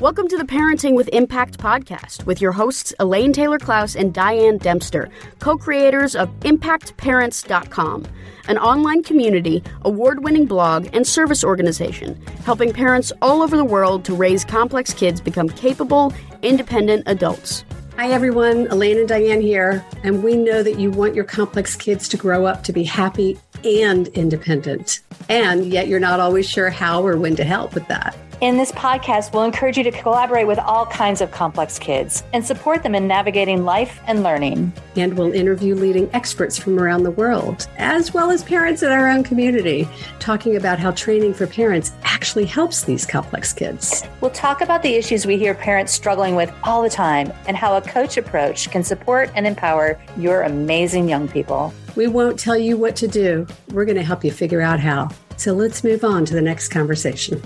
Welcome to the Parenting with Impact podcast with your hosts Elaine Taylor Klaus and Diane Dempster, co creators of ImpactParents.com, an online community, award winning blog, and service organization helping parents all over the world to raise complex kids become capable, independent adults. Hi, everyone. Elaine and Diane here. And we know that you want your complex kids to grow up to be happy and independent. And yet you're not always sure how or when to help with that. In this podcast, we'll encourage you to collaborate with all kinds of complex kids and support them in navigating life and learning. And we'll interview leading experts from around the world, as well as parents in our own community, talking about how training for parents actually helps these complex kids. We'll talk about the issues we hear parents struggling with all the time and how a coach approach can support and empower your amazing young people. We won't tell you what to do, we're going to help you figure out how. So let's move on to the next conversation.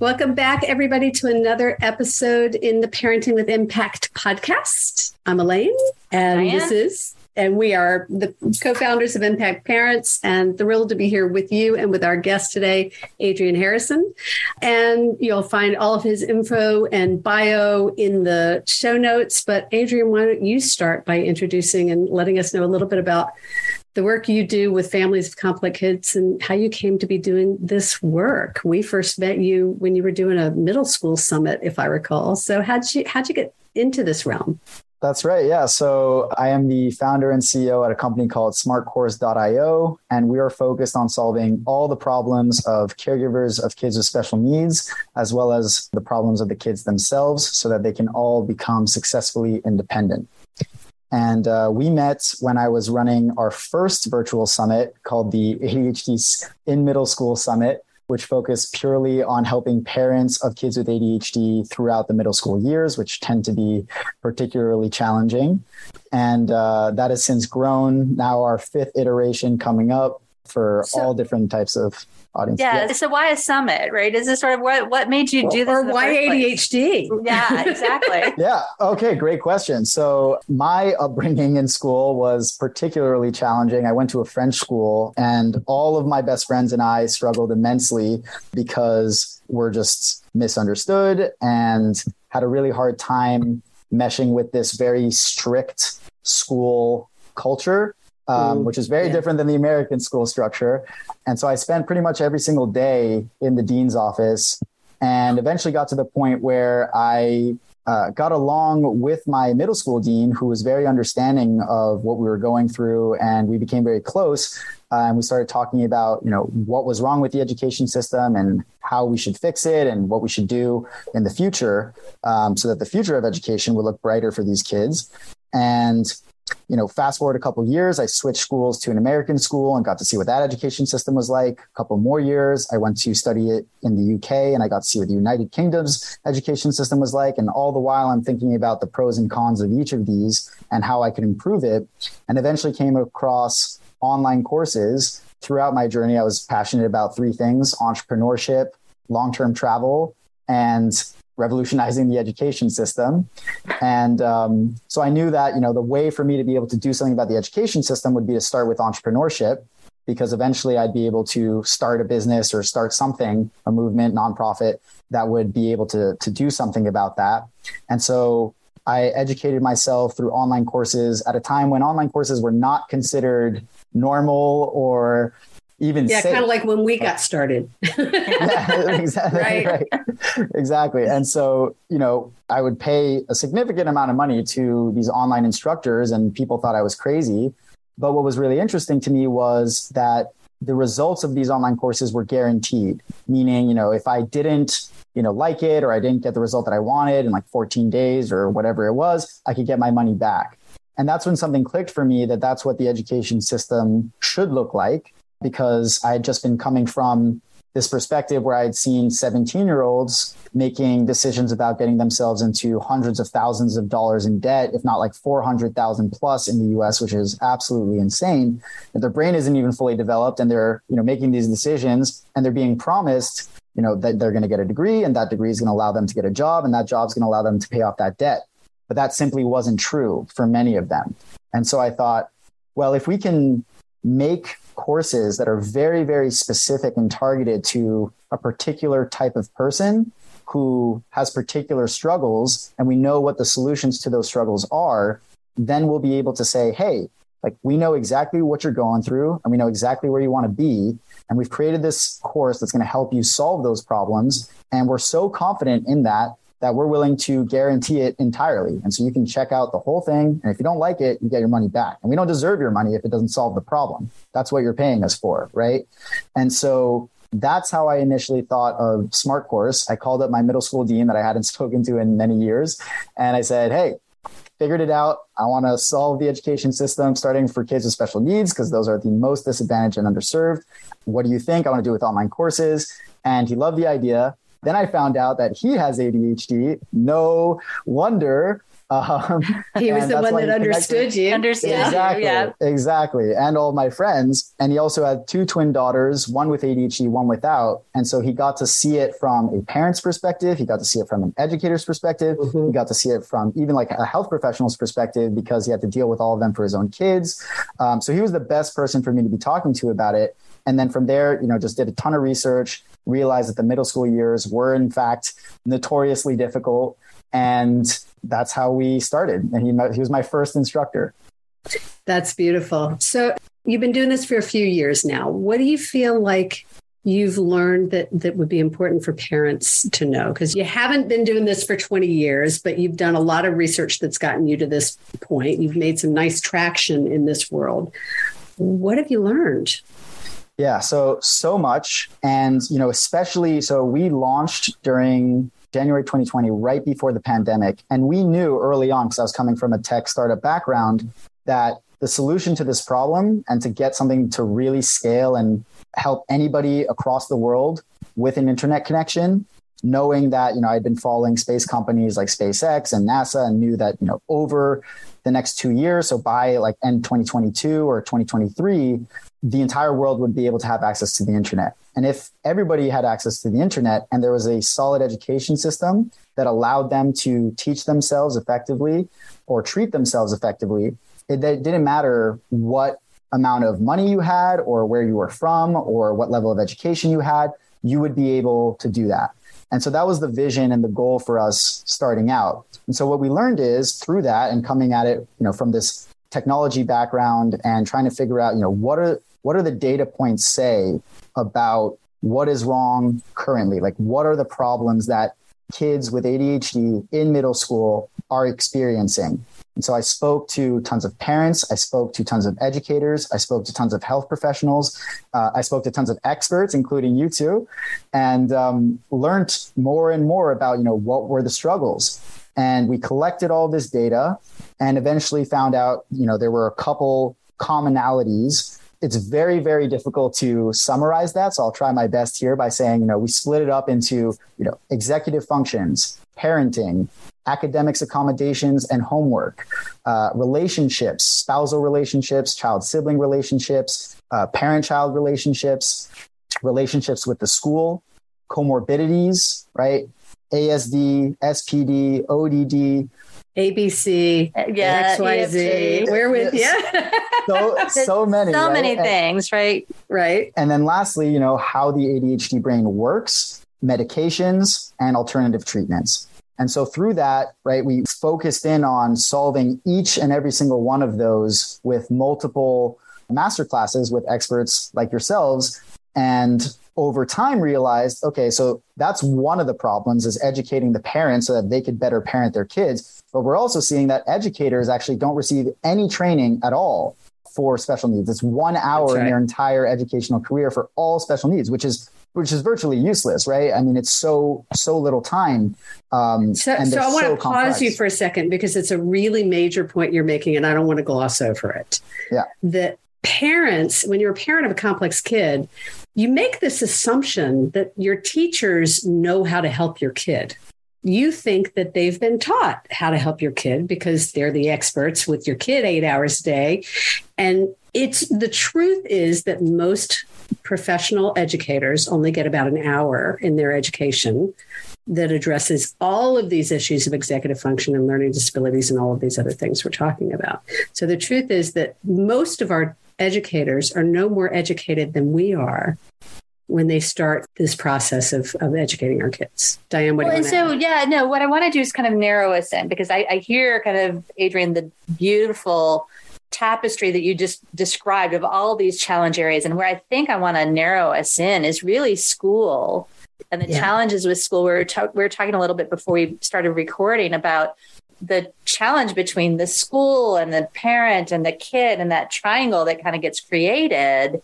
Welcome back, everybody, to another episode in the Parenting with Impact podcast. I'm Elaine, and Diane. this is, and we are the co founders of Impact Parents, and thrilled to be here with you and with our guest today, Adrian Harrison. And you'll find all of his info and bio in the show notes. But, Adrian, why don't you start by introducing and letting us know a little bit about the work you do with families of complex kids and how you came to be doing this work. We first met you when you were doing a middle school summit, if I recall. So how'd you how'd you get into this realm? That's right. Yeah. So I am the founder and CEO at a company called smartcourse.io, and we are focused on solving all the problems of caregivers of kids with special needs, as well as the problems of the kids themselves, so that they can all become successfully independent. And uh, we met when I was running our first virtual summit called the ADHD in Middle School Summit, which focus purely on helping parents of kids with ADHD throughout the middle school years, which tend to be particularly challenging. And uh, that has since grown. Now, our fifth iteration coming up for so, all different types of audience. Yeah. yeah. So why a summit, right? Is this sort of what what made you do this? Or why ADHD? Yeah, exactly. yeah. Okay. Great question. So my upbringing in school was particularly challenging. I went to a French school, and all of my best friends and I struggled immensely because we're just misunderstood and had a really hard time meshing with this very strict school culture um, which is very yeah. different than the American school structure. And so I spent pretty much every single day in the dean's office and eventually got to the point where I uh, got along with my middle school dean, who was very understanding of what we were going through, and we became very close. Uh, and we started talking about, you know, what was wrong with the education system and how we should fix it and what we should do in the future, um, so that the future of education would look brighter for these kids. And you know, fast forward a couple years, I switched schools to an American school and got to see what that education system was like. A couple more years, I went to study it in the UK and I got to see what the United Kingdom's education system was like. And all the while, I'm thinking about the pros and cons of each of these and how I could improve it. And eventually came across online courses. Throughout my journey, I was passionate about three things entrepreneurship, long term travel, and revolutionizing the education system. And um, so I knew that, you know, the way for me to be able to do something about the education system would be to start with entrepreneurship because eventually I'd be able to start a business or start something, a movement, nonprofit that would be able to, to do something about that. And so I educated myself through online courses at a time when online courses were not considered normal or even yeah, kind of like when we got started. yeah, exactly. Right? right. Exactly. And so, you know, I would pay a significant amount of money to these online instructors, and people thought I was crazy. But what was really interesting to me was that the results of these online courses were guaranteed, meaning, you know, if I didn't, you know, like it or I didn't get the result that I wanted in like 14 days or whatever it was, I could get my money back. And that's when something clicked for me that that's what the education system should look like because I had just been coming from this perspective where I'd seen 17 year olds making decisions about getting themselves into hundreds of thousands of dollars in debt, if not like 400,000 plus in the US, which is absolutely insane. And their brain isn't even fully developed and they're, you know, making these decisions and they're being promised, you know, that they're going to get a degree and that degree is going to allow them to get a job and that job is going to allow them to pay off that debt. But that simply wasn't true for many of them. And so I thought, well, if we can make courses that are very, very specific and targeted to a particular type of person who has particular struggles and we know what the solutions to those struggles are, then we'll be able to say, hey, like we know exactly what you're going through and we know exactly where you want to be. And we've created this course that's going to help you solve those problems. And we're so confident in that that we're willing to guarantee it entirely. And so you can check out the whole thing. And if you don't like it, you get your money back. And we don't deserve your money if it doesn't solve the problem. That's what you're paying us for. Right. And so that's how I initially thought of Smart Course. I called up my middle school dean that I hadn't spoken to in many years. And I said, Hey, figured it out. I want to solve the education system starting for kids with special needs because those are the most disadvantaged and underserved. What do you think? I want to do with online courses. And he loved the idea. Then I found out that he has ADHD. No wonder um, he was the one that understood you. Understood exactly, yeah. Exactly. And all my friends. And he also had two twin daughters, one with ADHD, one without. And so he got to see it from a parent's perspective. He got to see it from an educator's perspective. Mm-hmm. He got to see it from even like a health professional's perspective because he had to deal with all of them for his own kids. Um, so he was the best person for me to be talking to about it. And then from there, you know, just did a ton of research, realized that the middle school years were in fact notoriously difficult. And that's how we started. And he, he was my first instructor. That's beautiful. So you've been doing this for a few years now. What do you feel like you've learned that that would be important for parents to know because you haven't been doing this for 20 years but you've done a lot of research that's gotten you to this point you've made some nice traction in this world what have you learned yeah so so much and you know especially so we launched during January 2020, right before the pandemic. And we knew early on, because I was coming from a tech startup background, that the solution to this problem and to get something to really scale and help anybody across the world with an internet connection knowing that you know i'd been following space companies like spacex and nasa and knew that you know over the next two years so by like end 2022 or 2023 the entire world would be able to have access to the internet. And if everybody had access to the internet and there was a solid education system that allowed them to teach themselves effectively or treat themselves effectively, it, it didn't matter what amount of money you had or where you were from or what level of education you had, you would be able to do that. And so that was the vision and the goal for us starting out. And so what we learned is through that and coming at it, you know, from this technology background and trying to figure out, you know, what are what are the data points say about what is wrong currently? Like, what are the problems that kids with ADHD in middle school are experiencing? And so I spoke to tons of parents. I spoke to tons of educators. I spoke to tons of health professionals. Uh, I spoke to tons of experts, including you two, and um, learned more and more about, you know, what were the struggles. And we collected all this data and eventually found out, you know, there were a couple commonalities it's very very difficult to summarize that so i'll try my best here by saying you know we split it up into you know executive functions parenting academics accommodations and homework uh, relationships spousal relationships child sibling relationships uh, parent child relationships relationships with the school comorbidities right asd spd odd ABC, yeah, XYZ. We're with you. so so many, so right? many and, things, right? Right. And then lastly, you know how the ADHD brain works, medications, and alternative treatments. And so through that, right, we focused in on solving each and every single one of those with multiple master classes with experts like yourselves. And over time realized, okay, so that's one of the problems is educating the parents so that they could better parent their kids. But we're also seeing that educators actually don't receive any training at all for special needs. It's one hour right. in their entire educational career for all special needs, which is which is virtually useless, right? I mean, it's so so little time. Um, so, so I want so to pause complex. you for a second because it's a really major point you're making, and I don't want to gloss over it. Yeah, that parents, when you're a parent of a complex kid, you make this assumption that your teachers know how to help your kid you think that they've been taught how to help your kid because they're the experts with your kid eight hours a day. And it's the truth is that most professional educators only get about an hour in their education that addresses all of these issues of executive function and learning disabilities and all of these other things we're talking about. So the truth is that most of our educators are no more educated than we are when they start this process of, of educating our kids. Diane, what well, do you and so add? yeah, no, what I want to do is kind of narrow us in because I, I hear kind of Adrian, the beautiful tapestry that you just described of all these challenge areas, and where I think I want to narrow us in is really school and the Yeah. challenges with school. We were we were talking a little bit before we started recording about the challenge between the school and the parent and the kid and that triangle that kind of gets created.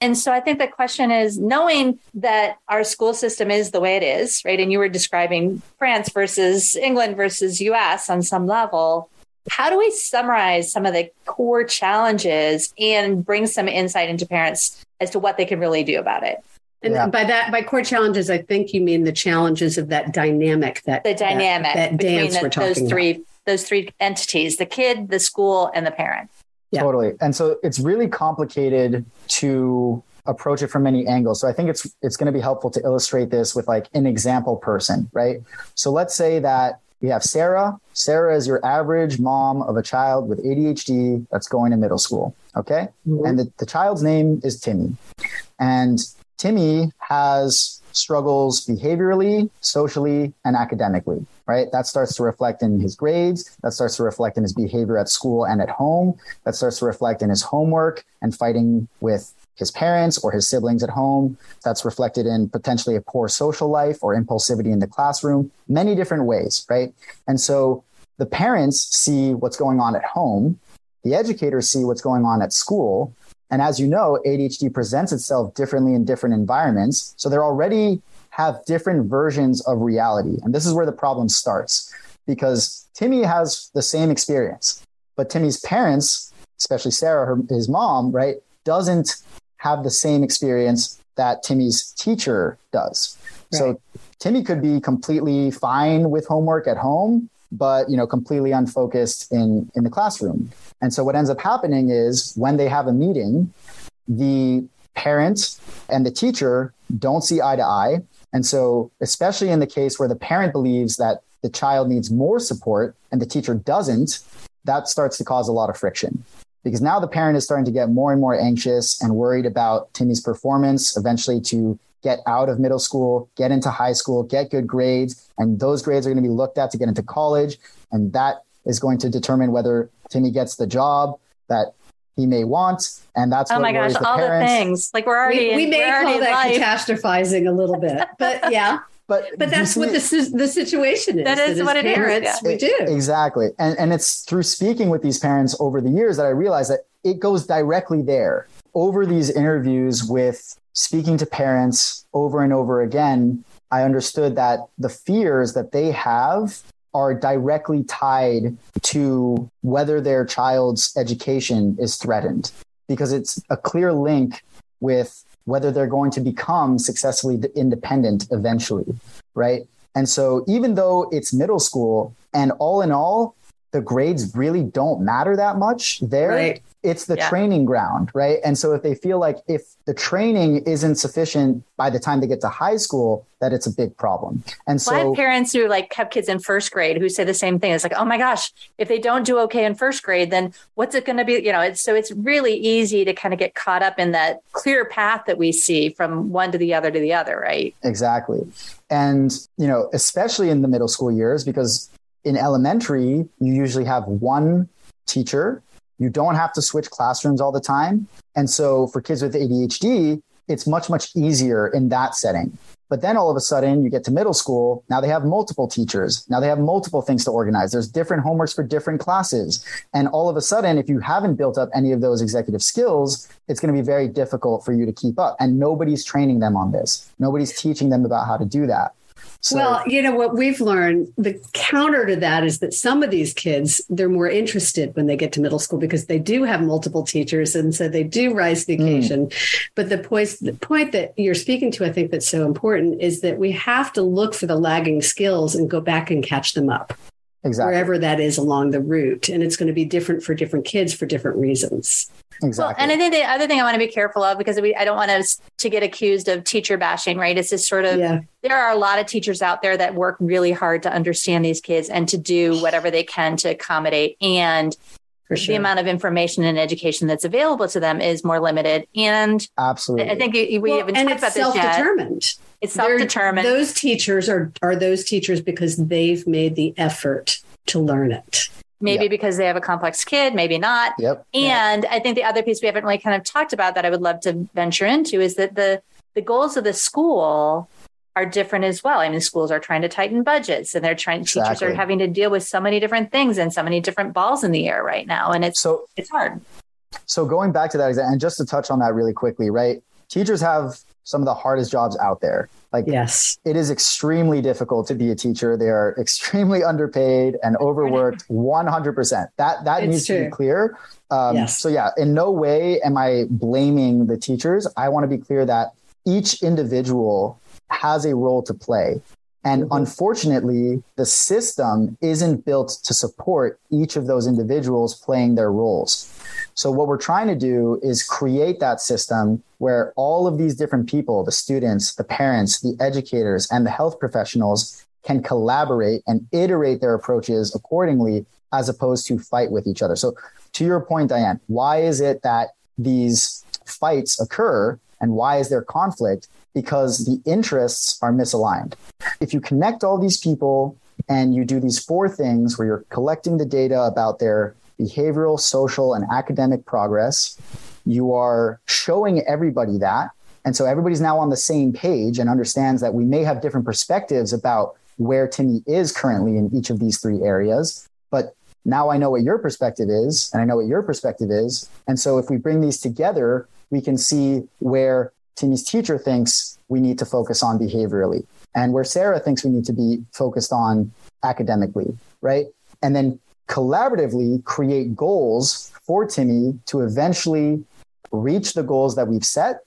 And so I think the question is knowing that our school system is the way it is, right? And you were describing France versus England versus US on some level. How do we summarize some of the core challenges and bring some insight into parents as to what they can really do about it? And Yeah. by that, by core challenges, I think you mean the challenges of that dynamic, that The dynamic that, that between dance the- we're talking those about. three those three entities, the kid, the school, and the parent. Yeah. Totally. And so it's really complicated to approach it from many angles. So I think it's it's going to be helpful to illustrate this with like an example person, right? So let's say that we have Sarah. Sarah is your average mom of a child with ADHD that's going to middle school. Okay. Mhm. And the, the child's name is Timmy. And Timmy has struggles behaviorally, socially, and academically, right? That starts to reflect in his grades. That starts to reflect in his behavior at school and at home. That starts to reflect in his homework and fighting with his parents or his siblings at home. That's reflected in potentially a poor social life or impulsivity in the classroom, many different ways, right? And so the parents see what's going on at home. The educators see what's going on at school. And as you know, ADHD presents itself differently in different environments. So they're already have different versions of reality. And this is where the problem starts because Timmy has the same experience, but Timmy's parents, especially Sarah, her, his mom, right, doesn't have the same experience that Timmy's teacher does. So Timmy could be completely fine with homework at home, but you know, completely unfocused in in the classroom. And so what ends up happening is when they have a meeting, the parent and the teacher don't see eye to eye. And so, especially in the case where the parent believes that the child needs more support and the teacher doesn't, that starts to cause a lot of friction because now the parent is starting to get more and more anxious and worried about Timmy's performance eventually to get out of middle school, get into high school, get good grades. And those grades are going to be looked at to get into college. And that is going to determine whether Timmy gets the job that he may want. And that's Oh my gosh, the all parents. the things. Like we're already we, in, we may we're call in that life. catastrophizing a little bit, but yeah. But But that's see what it- the, the situation is. That is as what it is, parents, yeah. We do. Exactly. And and it's through speaking with these parents over the years that I realized that it goes directly there. Over these interviews with speaking to parents over and over again, I understood that the fears that they have are directly tied to whether their child's education is threatened because it's a clear link with whether they're going to become successfully independent eventually, right? And so even though it's middle school and all in all, the grades really don't matter that much there. Right. It's the Yeah. training ground, right? And so if they feel like if the training isn't sufficient by the time they get to high school, that it's a big problem. And Well, I so have parents who like have kids in first grade who say the same thing. It's like, oh my gosh, if they don't do okay in first grade, then what's it going to be? You know, it's so it's really easy to kind of get caught up in that clear path that we see from one to the other to the other, right? Exactly. And, you know, especially in the middle school years, because in elementary, you usually have one teacher. You don't have to switch classrooms all the time. And so for kids with ADHD, it's much, much easier in that setting. But then all of a sudden you get to middle school. Now they have multiple teachers. Now they have multiple things to organize. There's different homeworks for different classes. And all of a sudden, if you haven't built up any of those executive skills, it's going to be very difficult for you to keep up. And nobody's training them on this. Nobody's teaching them about how to do that. So, well, you know what we've learned. The counter to that is that some of these kids they're more interested when they get to middle school because they do have multiple teachers, and so they do rise to the Mm. occasion. But the point, the point that you're speaking to, I think that's so important, is that we have to look for the lagging skills and go back and catch them up exactly. wherever that is along the route, and it's going to be different for different kids for different reasons. Exactly. Well, and I think the other thing I want to be careful of because we I don't want us to get accused of teacher bashing, right? It's just sort of Yeah, there are a lot of teachers out there that work really hard to understand these kids and to do whatever they can to accommodate. And sure. the amount of information and education that's available to them is more limited. And absolutely, I think we well, haven't and talked about this It's self-determined. Yet. It's self-determined. They're, those teachers are are those teachers because they've made the effort to learn it. Maybe yep. because they have a complex kid, maybe not. Yep. And yep. I think the other piece we haven't really kind of talked about that I would love to venture into is that the the goals of the school are different as well. I mean, schools are trying to tighten budgets and they're trying exactly. teachers are having to deal with so many different things and so many different balls in the air right now. And it's so it's hard. So going back to that and just to touch on that really quickly, right? Teachers have some of the hardest jobs out there. Like yes, it is extremely difficult to be a teacher. They are extremely underpaid and overworked. One hundred percent. That that it's needs true. to be clear. Um, yes. So yeah, in no way am I blaming the teachers. I want to be clear that each individual has a role to play. And mm-hmm. unfortunately, the system isn't built to support each of those individuals playing their roles. So, what we're trying to do is create that system where all of these different people the students, the parents, the educators, and the health professionals can collaborate and iterate their approaches accordingly, as opposed to fight with each other. So, to your point, Diane, why is it that these fights occur and why is there conflict? Because the interests are misaligned. If you connect all these people and you do these four things where you're collecting the data about their behavioral, social, and academic progress, you are showing everybody that. And so everybody's now on the same page and understands that we may have different perspectives about where Timmy is currently in each of these three areas. But now I know what your perspective is, and I know what your perspective is. And so if we bring these together, we can see where Timmy's teacher thinks we need to focus on behaviorally, and where Sarah thinks we need to be focused on academically, right? And then collaboratively create goals for Timmy to eventually reach the goals that we've set.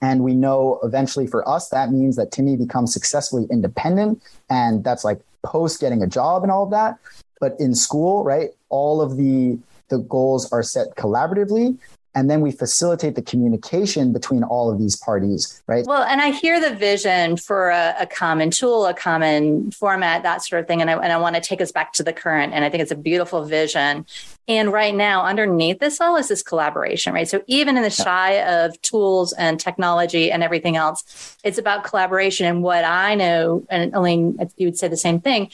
And we know eventually for us, that means that Timmy becomes successfully independent. And that's like post getting a job and all of that. But in school, right, all of the the goals are set collaboratively and then we facilitate the communication between all of these parties right? Well and i hear the vision for a, a common tool a common format that sort of thing. And I, and I want to take us back to the current and i think it's a beautiful vision. And right now underneath this all is this collaboration right? So even in the shy of tools and technology and everything else it's about collaboration. And what i know and elaine you would say the same thing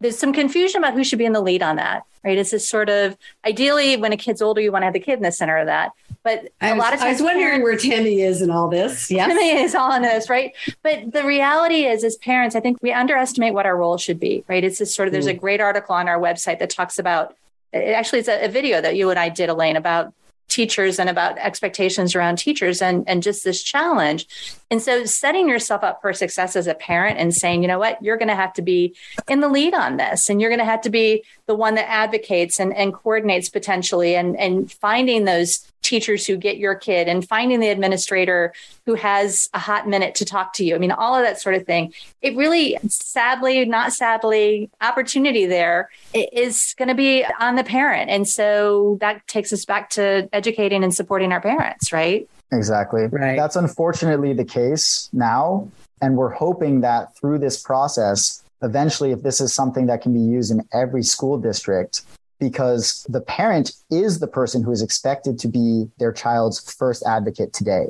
there's some confusion about who should be in the lead on that, right? It's this sort of ideally when a kid's older, you want to have the kid in the center of that. But a lot of times, I was wondering where Timmy is in all this. Yeah, Timmy is all in this, right? But the reality is, as parents, I think we underestimate what our role should be, right? It's this sort of. There's a mm. great article on our website that talks about. It actually, it's a, a video that you and I did, Elaine, about teachers and about expectations around teachers and, and just this challenge. And so setting yourself up for success as a parent and saying, you know what, you're going to have to be in the lead on this and you're going to have to be the one that advocates and, and coordinates potentially and, and finding those teachers who get your kid and finding the administrator who has a hot minute to talk to you. I mean, all of that sort of thing. It really, sadly, not sadly, opportunity there is going to be on the parent. And so that takes us back to educating and supporting our parents, right? Exactly. Right. That's unfortunately the case now. And we're hoping that through this process, eventually, if this is something that can be used in every school district, because the parent is the person who is expected to be their child's first advocate today.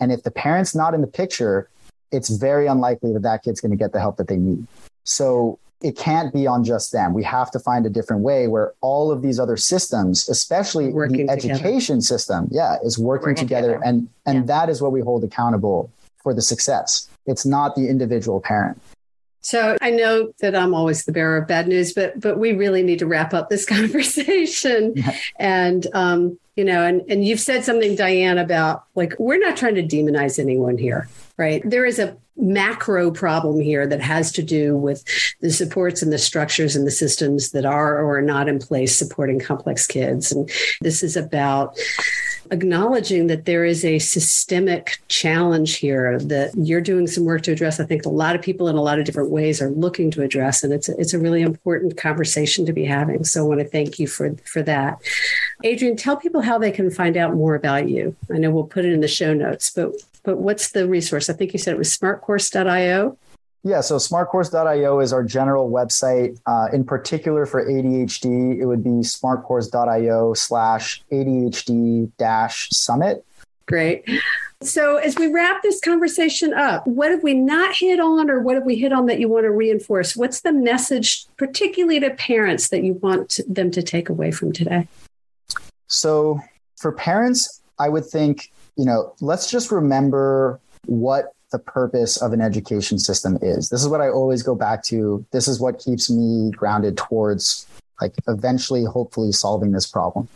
And if the parent's not in the picture, it's very unlikely that that kid's going to get the help that they need. So it can't be on just them. We have to find a different way where all of these other systems, especially working the together. education system, yeah, is working, working together. together. And and yeah. that is what we hold accountable for the success. It's not the individual parent. So I know that I'm always the bearer of bad news, but but we really need to wrap up this conversation. Yeah. And um, you know, and and you've said something, Diane, about like we're not trying to demonize anyone here, right? There is a macro problem here that has to do with the supports and the structures and the systems that are or are not in place supporting complex kids. And this is about acknowledging that there is a systemic challenge here that you're doing some work to address. I think a lot of people in a lot of different ways are looking to address, and it's a, it's a really important conversation to be having. So I want to thank you for for that. Adrian, tell people how they can find out more about you. I know we'll put it in the show notes, but but what's the resource? I think you said it was smartcourse.io. Yeah, so smartcourse.io is our general website. Uh, in particular for ADHD, it would be smartcourse.io slash ADHD dash summit. Great. So, as we wrap this conversation up, what have we not hit on, or what have we hit on that you want to reinforce? What's the message, particularly to parents, that you want them to take away from today? So, for parents, I would think, you know, let's just remember what the purpose of an education system is. This is what I always go back to. This is what keeps me grounded towards, like, eventually, hopefully, solving this problem.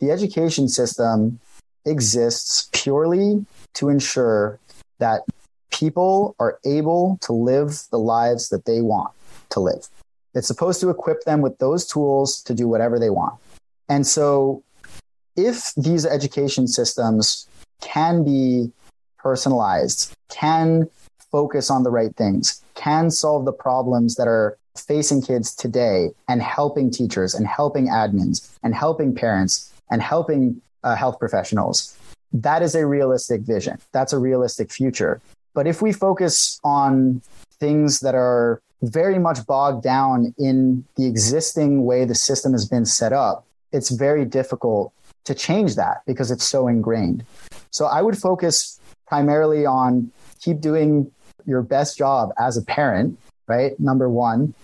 The education system exists purely to ensure that people are able to live the lives that they want to live. It's supposed to equip them with those tools to do whatever they want. And so, if these education systems can be personalized, can focus on the right things, can solve the problems that are facing kids today, and helping teachers, and helping admins, and helping parents, and helping uh, health professionals, that is a realistic vision. That's a realistic future. But if we focus on things that are very much bogged down in the existing way the system has been set up, it's very difficult to change that because it's so ingrained. So I would focus primarily on keep doing your best job as a parent, right? Number one.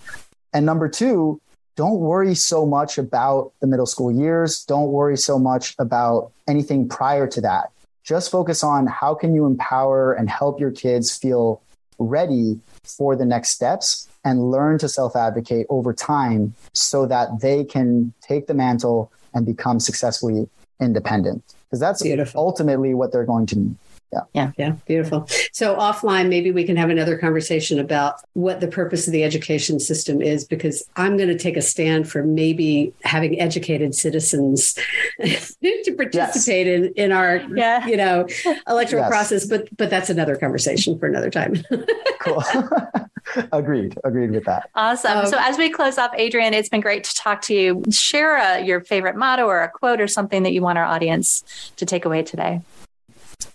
And number two, don't worry so much about the middle school years. Don't worry so much about anything prior to that. Just focus on how can you empower and help your kids feel ready for the next steps and learn to self advocate over time so that they can take the mantle and become successfully independent. Because that's Beautiful. ultimately what they're going to need. Yeah. Yeah. Yeah. Beautiful. So offline, maybe we can have another conversation about what the purpose of the education system is, because I'm going to take a stand for maybe having educated citizens to participate yes. in, in our, yeah. you know, electoral yes. process. But, but that's another conversation for another time. cool. agreed. Agreed with that. Awesome. Um, so as we close off, Adrian, it's been great to talk to you. Share a, your favorite motto or a quote or something that you want our audience to take away today.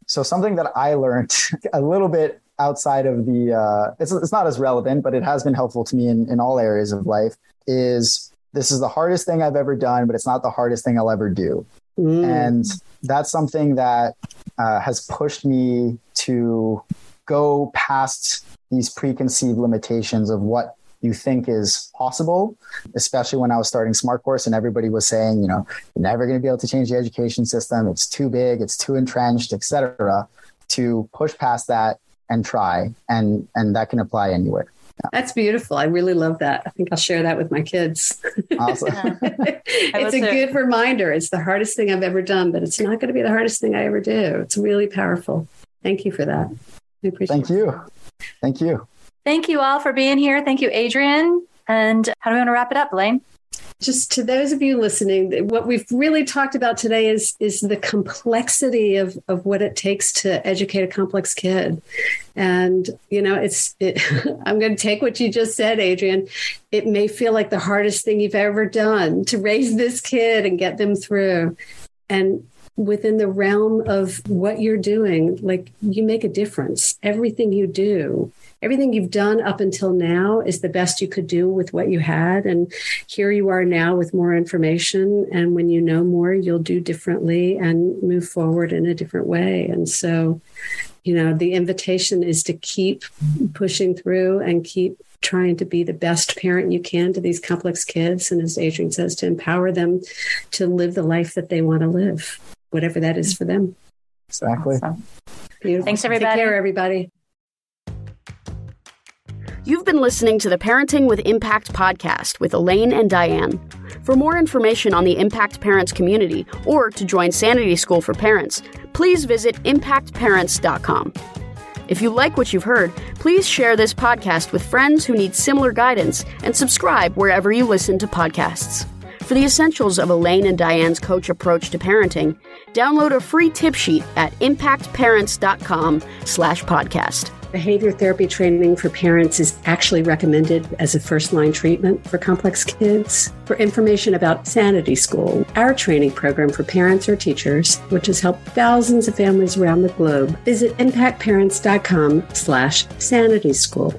So something that I learned a little bit outside of the, uh, it's, it's not as relevant, but it has been helpful to me in, in all areas of life is this is the hardest thing I've ever done, but it's not the hardest thing I'll ever do. Mm. And that's something that uh, has pushed me to go past these preconceived limitations of what you think is possible, especially when I was starting Smart Course and everybody was saying, you know, you're never going to be able to change the education system. It's too big, it's too entrenched, etc. To push past that and try, and and that can apply anywhere. Yeah. That's beautiful. I really love that. I think I'll share that with my kids. Awesome. it's a good reminder. It's the hardest thing I've ever done, but it's not going to be the hardest thing I ever do. It's really powerful. Thank you for that. I appreciate Thank you. Thank you. Thank you all for being here. Thank you, Adrian. And how do we want to wrap it up, Elaine? Just to those of you listening, what we've really talked about today is is the complexity of of what it takes to educate a complex kid. And you know, it's it, I'm going to take what you just said, Adrian. It may feel like the hardest thing you've ever done to raise this kid and get them through. And within the realm of what you're doing, like you make a difference. Everything you do everything you've done up until now is the best you could do with what you had. And here you are now with more information. And when you know more, you'll do differently and move forward in a different way. And so, you know, the invitation is to keep pushing through and keep trying to be the best parent you can to these complex kids. And as Adrian says, to empower them to live the life that they want to live, whatever that is for them. Exactly. Awesome. Beautiful. Thanks, everybody. Take care, everybody. You've been listening to the Parenting with Impact podcast with Elaine and Diane. For more information on the Impact Parents community or to join Sanity School for Parents, please visit impactparents.com. If you like what you've heard, please share this podcast with friends who need similar guidance and subscribe wherever you listen to podcasts. For the essentials of Elaine and Diane's coach approach to parenting, download a free tip sheet at impactparents.com slash podcast. Behavior therapy training for parents is actually recommended as a first line treatment for complex kids. For information about Sanity School, our training program for parents or teachers, which has helped thousands of families around the globe, visit impactparents.com slash sanity school.